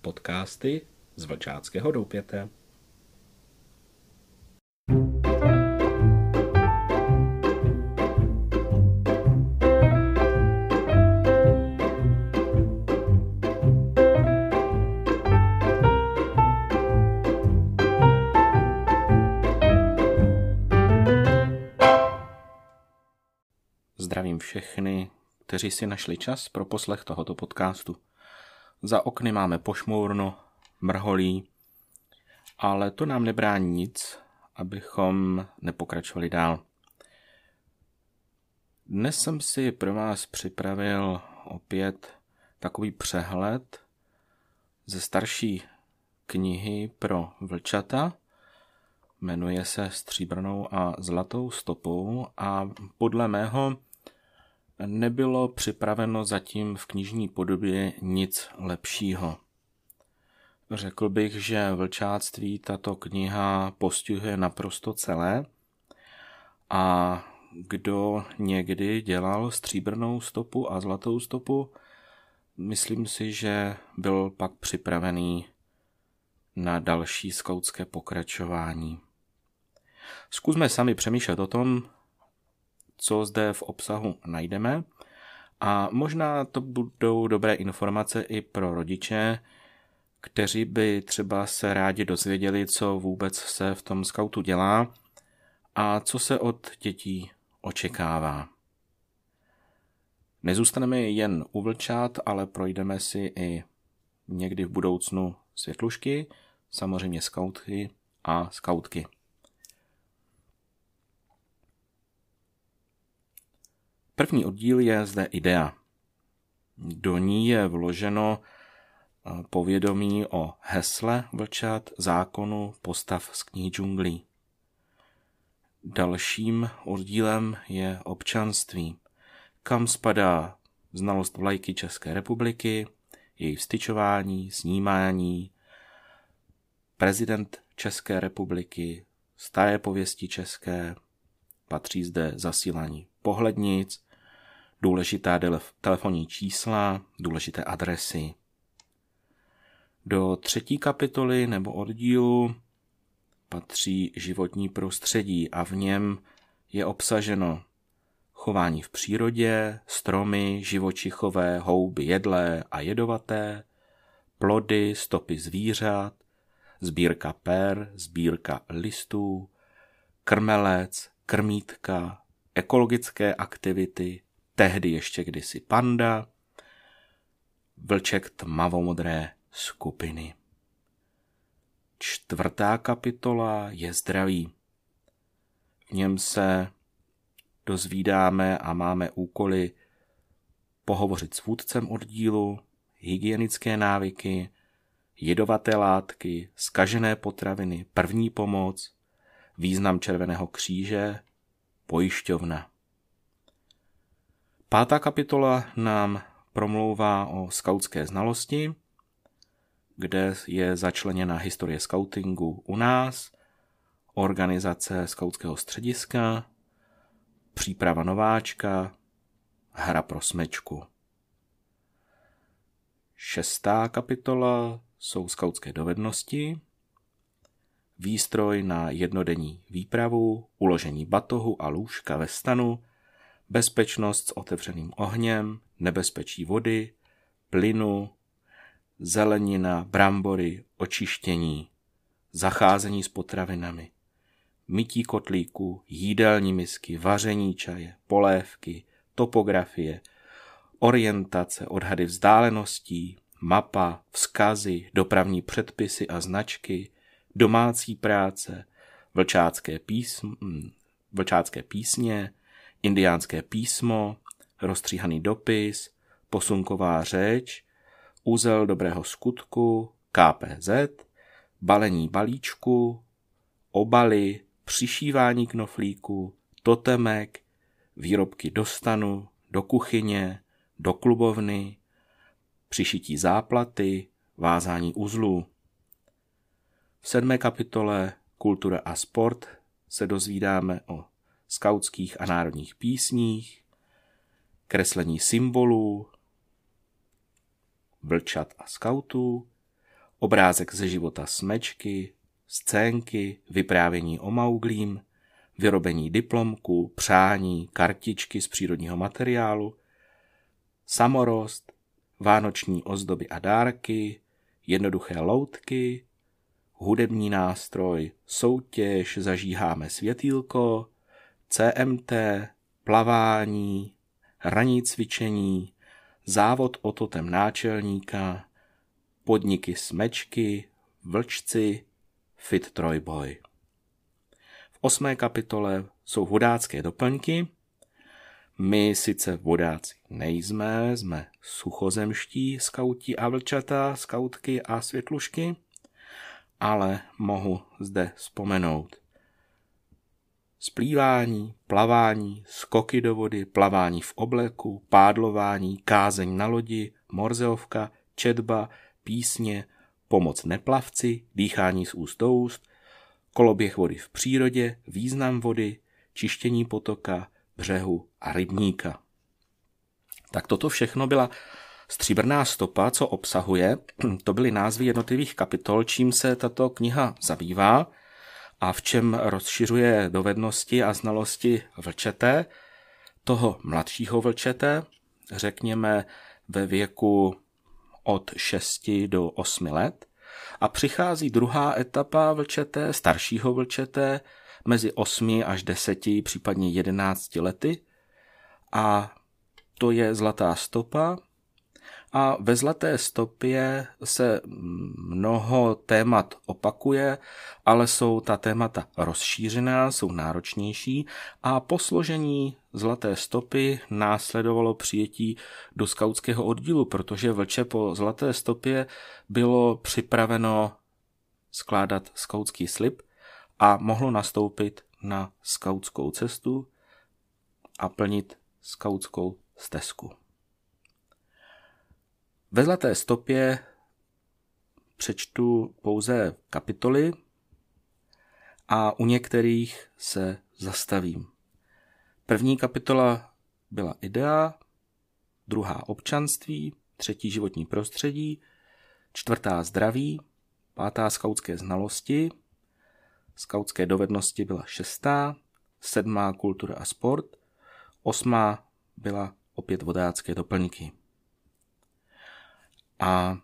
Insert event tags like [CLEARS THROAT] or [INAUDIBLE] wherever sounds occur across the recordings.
podcasty z Vlčáckého doupěte. Zdravím všechny, kteří si našli čas pro poslech tohoto podcastu. Za okny máme pošmourno, mrholí, ale to nám nebrání nic, abychom nepokračovali dál. Dnes jsem si pro vás připravil opět takový přehled ze starší knihy pro vlčata. Jmenuje se Stříbrnou a zlatou stopou a podle mého nebylo připraveno zatím v knižní podobě nic lepšího. Řekl bych, že vlčáctví tato kniha postihuje naprosto celé a kdo někdy dělal stříbrnou stopu a zlatou stopu, myslím si, že byl pak připravený na další skautské pokračování. Zkusme sami přemýšlet o tom, co zde v obsahu najdeme. A možná to budou dobré informace i pro rodiče, kteří by třeba se rádi dozvěděli, co vůbec se v tom skautu dělá a co se od dětí očekává. Nezůstaneme jen u vlčat, ale projdeme si i někdy v budoucnu světlušky, samozřejmě skautky a skautky. První oddíl je zde idea. Do ní je vloženo eh, povědomí o hesle vlčat, zákonu, postav z knihy džunglí. Dalším oddílem je občanství, kam spadá znalost vlajky České republiky, její vstyčování, snímání, prezident České republiky, staré pověsti české, patří zde zasílání pohlednic, důležitá telefonní čísla, důležité adresy. Do třetí kapitoly nebo oddílu patří životní prostředí a v něm je obsaženo chování v přírodě, stromy, živočichové, houby jedlé a jedovaté, plody, stopy zvířat, sbírka per, sbírka listů, krmelec, krmítka, ekologické aktivity, tehdy ještě kdysi panda, vlček tmavomodré skupiny. Čtvrtá kapitola je zdraví. V něm se dozvídáme a máme úkoly pohovořit s vůdcem oddílu, hygienické návyky, jedovaté látky, skažené potraviny, první pomoc, význam Červeného kříže, pojišťovna. Pátá kapitola nám promlouvá o skautské znalosti, kde je začleněna historie skautingu u nás, organizace skautského střediska, příprava nováčka, hra pro smečku. Šestá kapitola jsou skautské dovednosti, výstroj na jednodenní výpravu, uložení batohu a lůžka ve stanu, bezpečnost s otevřeným ohněm, nebezpečí vody, plynu, zelenina, brambory, očištění, zacházení s potravinami, mytí kotlíku, jídelní misky, vaření čaje, polévky, topografie, orientace, odhady vzdáleností, mapa, vzkazy, dopravní předpisy a značky, domácí práce, vlčácké, písm, hm, vlčácké písně, indiánské písmo, rozstříhaný dopis, posunková řeč, úzel dobrého skutku, KPZ, balení balíčku, obaly, přišívání knoflíku, totemek, výrobky do stanu, do kuchyně, do klubovny, přišití záplaty, vázání uzlů. V sedmé kapitole Kultura a sport se dozvídáme o skautských a národních písních, kreslení symbolů, vlčat a skautů, obrázek ze života smečky, scénky, vyprávění o Mauglím, vyrobení diplomku, přání, kartičky z přírodního materiálu, samorost, vánoční ozdoby a dárky, jednoduché loutky, hudební nástroj, soutěž, zažíháme světýlko, CMT, plavání, ranní cvičení, závod o totem náčelníka, podniky smečky, vlčci, fit trojboj. V osmé kapitole jsou vodácké doplňky. My sice vodáci nejsme, jsme suchozemští skauti a vlčata, skautky a světlušky, ale mohu zde vzpomenout splývání, plavání, skoky do vody, plavání v obleku, pádlování, kázeň na lodi, morzeovka, četba, písně, pomoc neplavci, dýchání z úst do úst, koloběh vody v přírodě, význam vody, čištění potoka, břehu a rybníka. Tak toto všechno byla stříbrná stopa, co obsahuje. To byly názvy jednotlivých kapitol, čím se tato kniha zabývá a v čem rozšiřuje dovednosti a znalosti vlčete, toho mladšího vlčete, řekněme ve věku od 6 do 8 let, a přichází druhá etapa vlčete, staršího vlčete, mezi 8 až 10, případně 11 lety, a to je zlatá stopa, a ve Zlaté stopě se mnoho témat opakuje, ale jsou ta témata rozšířená, jsou náročnější a po složení Zlaté stopy následovalo přijetí do skautského oddílu, protože vlče po Zlaté stopě bylo připraveno skládat skautský slib a mohlo nastoupit na skautskou cestu a plnit skautskou stezku. Ve zlaté stopě přečtu pouze kapitoly a u některých se zastavím. První kapitola byla idea, druhá občanství, třetí životní prostředí, čtvrtá zdraví, pátá skautské znalosti, skautské dovednosti byla šestá, sedmá kultura a sport, osmá byla opět vodácké doplňky. A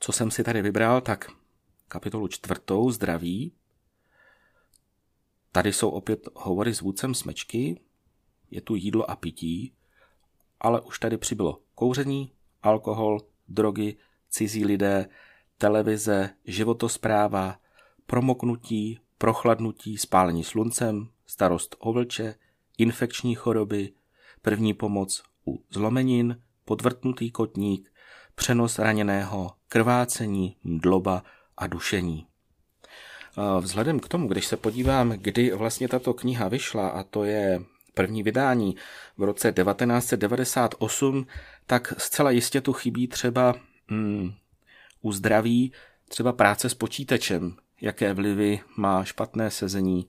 co jsem si tady vybral, tak kapitolu čtvrtou, zdraví. Tady jsou opět hovory s vůdcem smečky, je tu jídlo a pití, ale už tady přibylo kouření, alkohol, drogy, cizí lidé, televize, životospráva, promoknutí, prochladnutí, spálení sluncem, starost o vlče, infekční choroby, první pomoc u zlomenin, podvrtnutý kotník, přenos raněného, krvácení, mdloba a dušení. Vzhledem k tomu, když se podívám, kdy vlastně tato kniha vyšla, a to je první vydání v roce 1998, tak zcela jistě tu chybí třeba mm, u zdraví třeba práce s počítačem, jaké vlivy má špatné sezení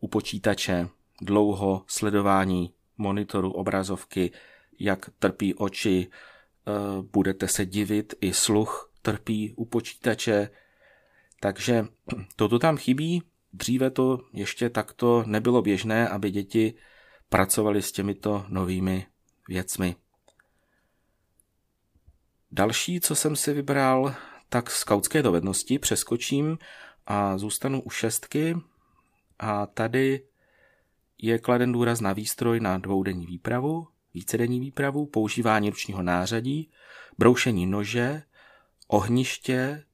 u počítače, dlouho sledování monitoru obrazovky, jak trpí oči, budete se divit, i sluch trpí u počítače, takže [CLEARS THROAT] toto tam chybí. Dříve to ještě takto nebylo běžné, aby děti pracovali s těmito novými věcmi. Další, co jsem si vybral, tak skautské dovednosti přeskočím a zůstanu u šestky. A tady je kladen důraz na výstroj na dvoudenní výpravu, vícedenní výpravu, používání ručního nářadí, broušení nože, ohniště,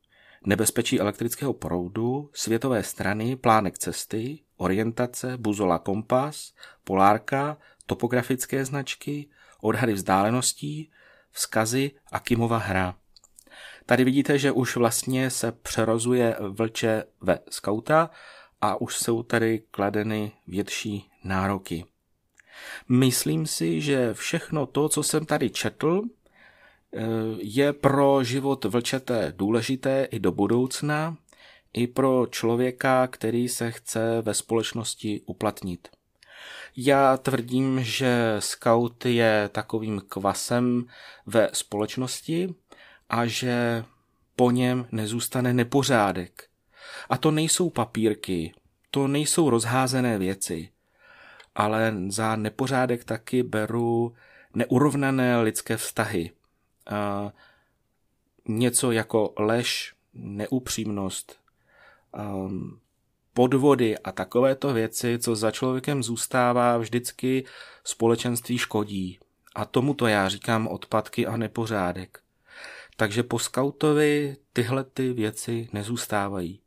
nebezpečí elektrického proudu, světové strany, plánek cesty, orientace, buzola kompas, polárka, topografické značky, odhady vzdáleností, vzkazy a Kimova hra. Tady vidíte, že už vlastně se přerozuje vlče ve skauta a už jsou tady kladeny větší nároky. Myslím si, že všechno to, co jsem tady četl, eh, je pro život vlčete důležité i do budoucna, i pro člověka, který se chce ve společnosti uplatnit. Já tvrdím, že scout je takovým kvasem ve společnosti a že po něm nezůstane nepořádek. A to nejsou papírky, to nejsou rozházené věci, ale za nepořádek taky beru neurovnané lidské vztahy. A něco jako lež, neupřímnost, um, podvody a takovéto věci, co za člověkem zůstává, vždycky společenství škodí. A tomu to já říkám odpadky a nepořádek. Takže po skautovi tyhle ty věci nezůstávají.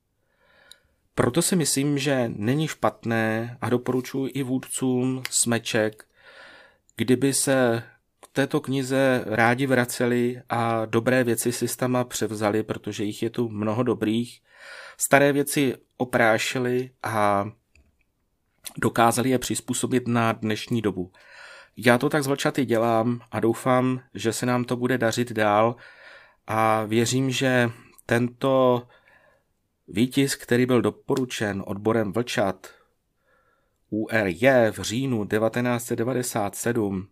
Proto si myslím, že není špatné a doporučuji i vůdcům smeček, kdyby se k této knize rádi vraceli a dobré věci si tam převzali, protože jich je tu mnoho dobrých, staré věci oprášili a dokázali je přizpůsobit na dnešní dobu. Já to tak zvlčaty dělám a doufám, že se nám to bude dařit dál a věřím, že tento výtisk, který byl doporučen odborem Vlčat URJ v říjnu 1997,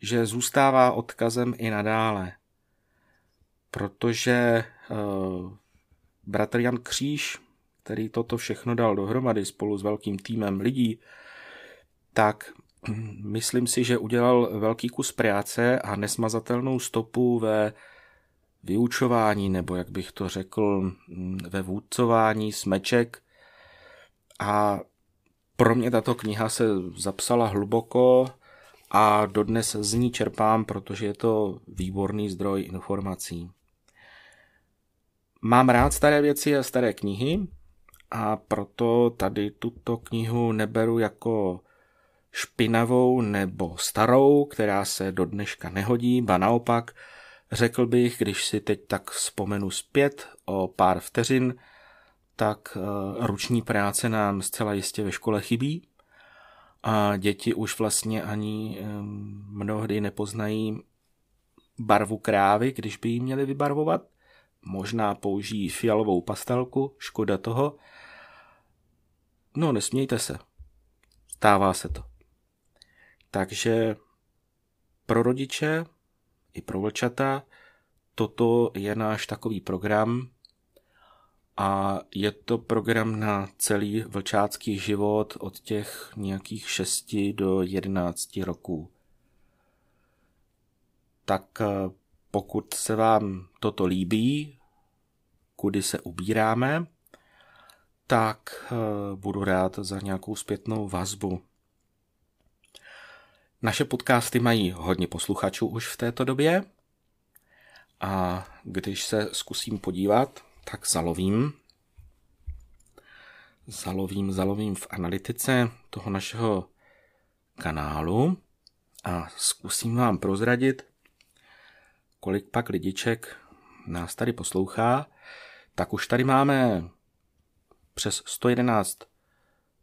že zůstává odkazem i nadále. Protože uh, bratr Jan Kříž, který toto všechno dal dohromady spolu s velkým týmem lidí, tak myslím si, že udělal velký kus práce a nesmazatelnou stopu ve vyučování, nebo jak bych to řekl, ve vůdcování smeček. A pro mě tato kniha se zapsala hluboko a dodnes z ní čerpám, protože je to výborný zdroj informací. Mám rád staré věci a staré knihy a proto tady tuto knihu neberu jako špinavou nebo starou, která se do dneška nehodí, ba naopak, řekl bych, když si teď tak vzpomenu zpět o pár vteřin, tak eh, ruční práce nám zcela jistě ve škole chybí a děti už vlastně ani mnohdy nepoznají barvu krávy, když by ji měli vybarvovat. Možná použijí fialovou pastelku, škoda toho. No, nesmějte se. Stává se to. Takže pro rodiče i pro vlčata toto je náš takový program a je to program na celý vlčácký život od těch nějakých 6 do 11 roků. Tak eh, pokud se vám toto líbí, kudy se ubíráme, tak eh, budu rád za nějakou zpětnou vazbu. Naše podcasty mají hodně posluchačů už v této době a když se zkusím podívat, tak zalovím. Zalovím, zalovím v analytice toho našeho kanálu a zkusím vám prozradit, kolik pak lidiček nás tady poslouchá, tak už tady máme přes 111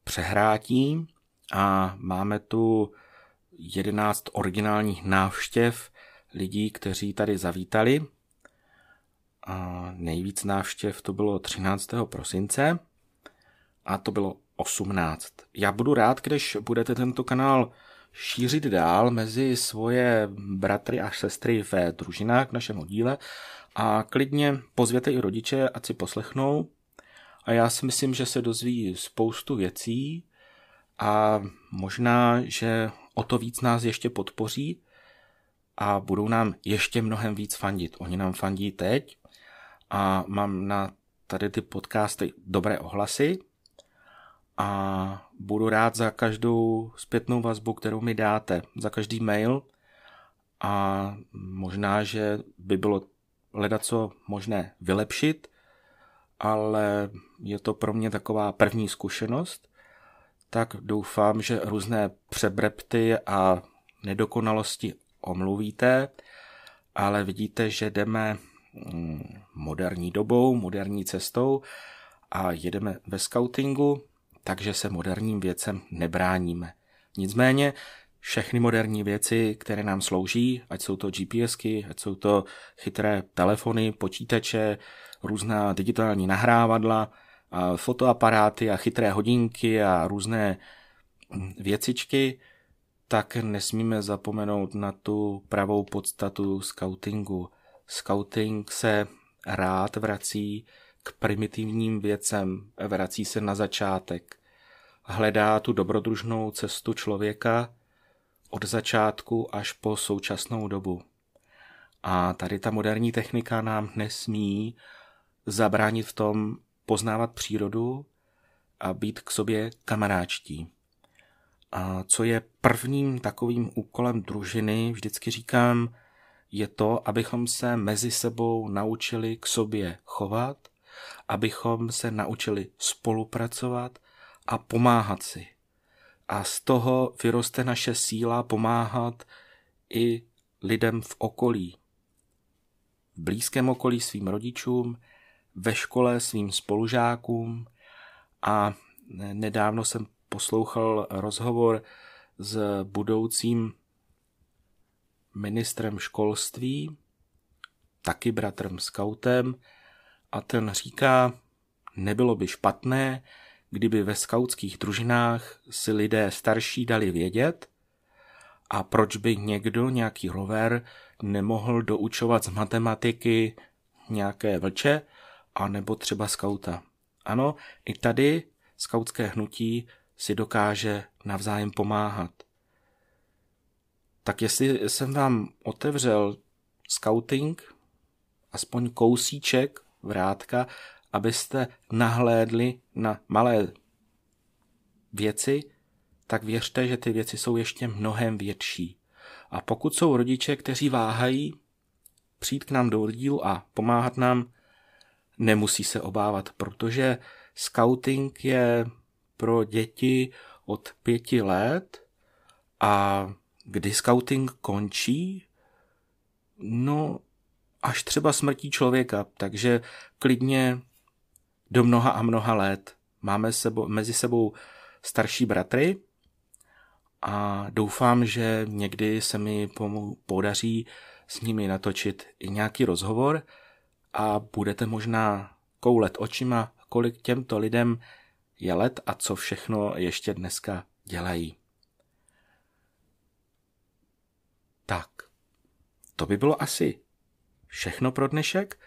přehrátí a máme tu 11 originálních návštěv lidí, kteří tady zavítali. A nejvíc návštěv to bylo 13. prosince a to bylo 18. Já budu rád, když budete tento kanál šířit dál mezi svoje bratry a sestry ve družinách v našem oddíle a klidně pozvěte i rodiče, ať si poslechnou. A já si myslím, že se dozví spoustu věcí a možná, že o to víc nás ještě podpoří a budou nám ještě mnohem víc fandit. Oni nám fandí teď a mám na tady ty podcasty dobré ohlasy a budu rád za každou zpětnou vazbu, kterou mi dáte, za každý mail a možná, že by bylo hledat co možné vylepšit, ale je to pro mě taková první zkušenost, tak doufám, že různé přebrepty a nedokonalosti omluvíte, ale vidíte, že jdeme mm, moderní dobou, moderní cestou a jedeme ve scoutingu, takže se moderním věcem nebráníme. Nicméně všechny moderní věci, které nám slouží, ať jsou to GPSky, ať jsou to chytré telefony, počítače, různá digitální nahrávadla, fotoaparáty a chytré hodinky a různé věcičky, tak nesmíme zapomenout na tu pravou podstatu scoutingu. Scouting se rád vrací k primitivním věcem, vrací se na začátek, hledá tu dobrodružnou cestu člověka od začátku až po současnou dobu. A tady ta moderní technika nám nesmí zabránit v tom poznávat přírodu a být k sobě kamaráčtí. A co je prvním takovým úkolem družiny, vždycky říkám, je to, abychom se mezi sebou naučili k sobě chovat, abychom se naučili spolupracovat a pomáhat si. A z toho vyroste naše síla pomáhat i lidem v okolí. V blízkém okolí svým rodičům, ve škole svým spolužákům a nedávno jsem poslouchal rozhovor s budoucím ministrem školství, taky bratrem skautem, a ten říká, nebylo by špatné, kdyby ve skautských družinách si lidé starší dali vědět, a proč by někdo, nějaký rover, nemohl doučovat z matematiky nějaké vlče, anebo třeba skauta. Ano, i tady skautské hnutí si dokáže navzájem pomáhat. Tak jestli jsem vám otevřel scouting, aspoň kousíček vrátka, abyste nahlédli na malé věci, tak věřte, že ty věci jsou ještě mnohem větší. A pokud jsou rodiče, kteří váhají přijít k nám do dílu a pomáhat nám, nemusí se obávat, protože scouting je pro děti od pěti let a kdy scouting končí? No, až třeba smrtí člověka, takže klidně do mnoha a mnoha let. Máme sebo, mezi sebou starší bratry a doufám, že někdy se mi podaří s nimi natočit i nějaký rozhovor a budete možná koulet očima, kolik těmto lidem je let a co všechno ještě dneska dělají. Tak, to by bylo asi všechno pro dnešek.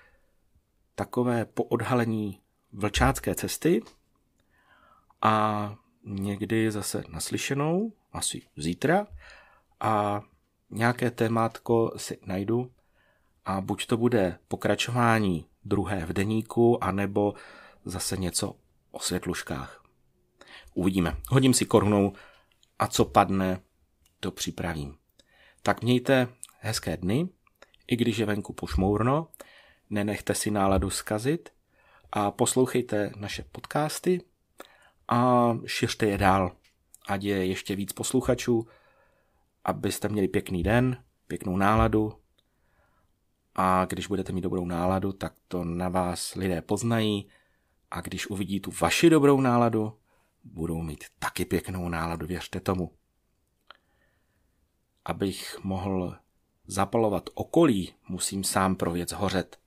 Takové poodhalení vlčácké cesty a někdy zase naslyšenou, asi zítra a nějaké témátko si najdu a buď to bude pokračování druhé v deníku, anebo zase něco o světluškách. Uvidíme. Hodím si korunou a co padne, to připravím. Tak mějte hezké dny, i když je venku pošmourno, nenechte si náladu zkazit a poslouchejte naše podcasty a šiřte je dál, ať je ještě víc posluchačů, abyste měli pěkný den, pěknou náladu a když budete mít dobrou náladu, tak to na vás lidé poznají a když uvidí tu vaši dobrou náladu, budou mít taky pěknou náladu, věřte tomu. Abych mohl zapalovat okolí, musím sám pro věc hořet.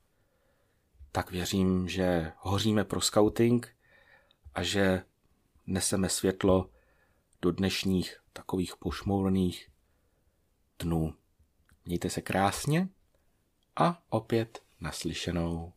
Tak věřím, že hoříme pro scouting a že neseme světlo do dnešních takových pošmourných dnů. Mějte se krásně a opět naslyšenou.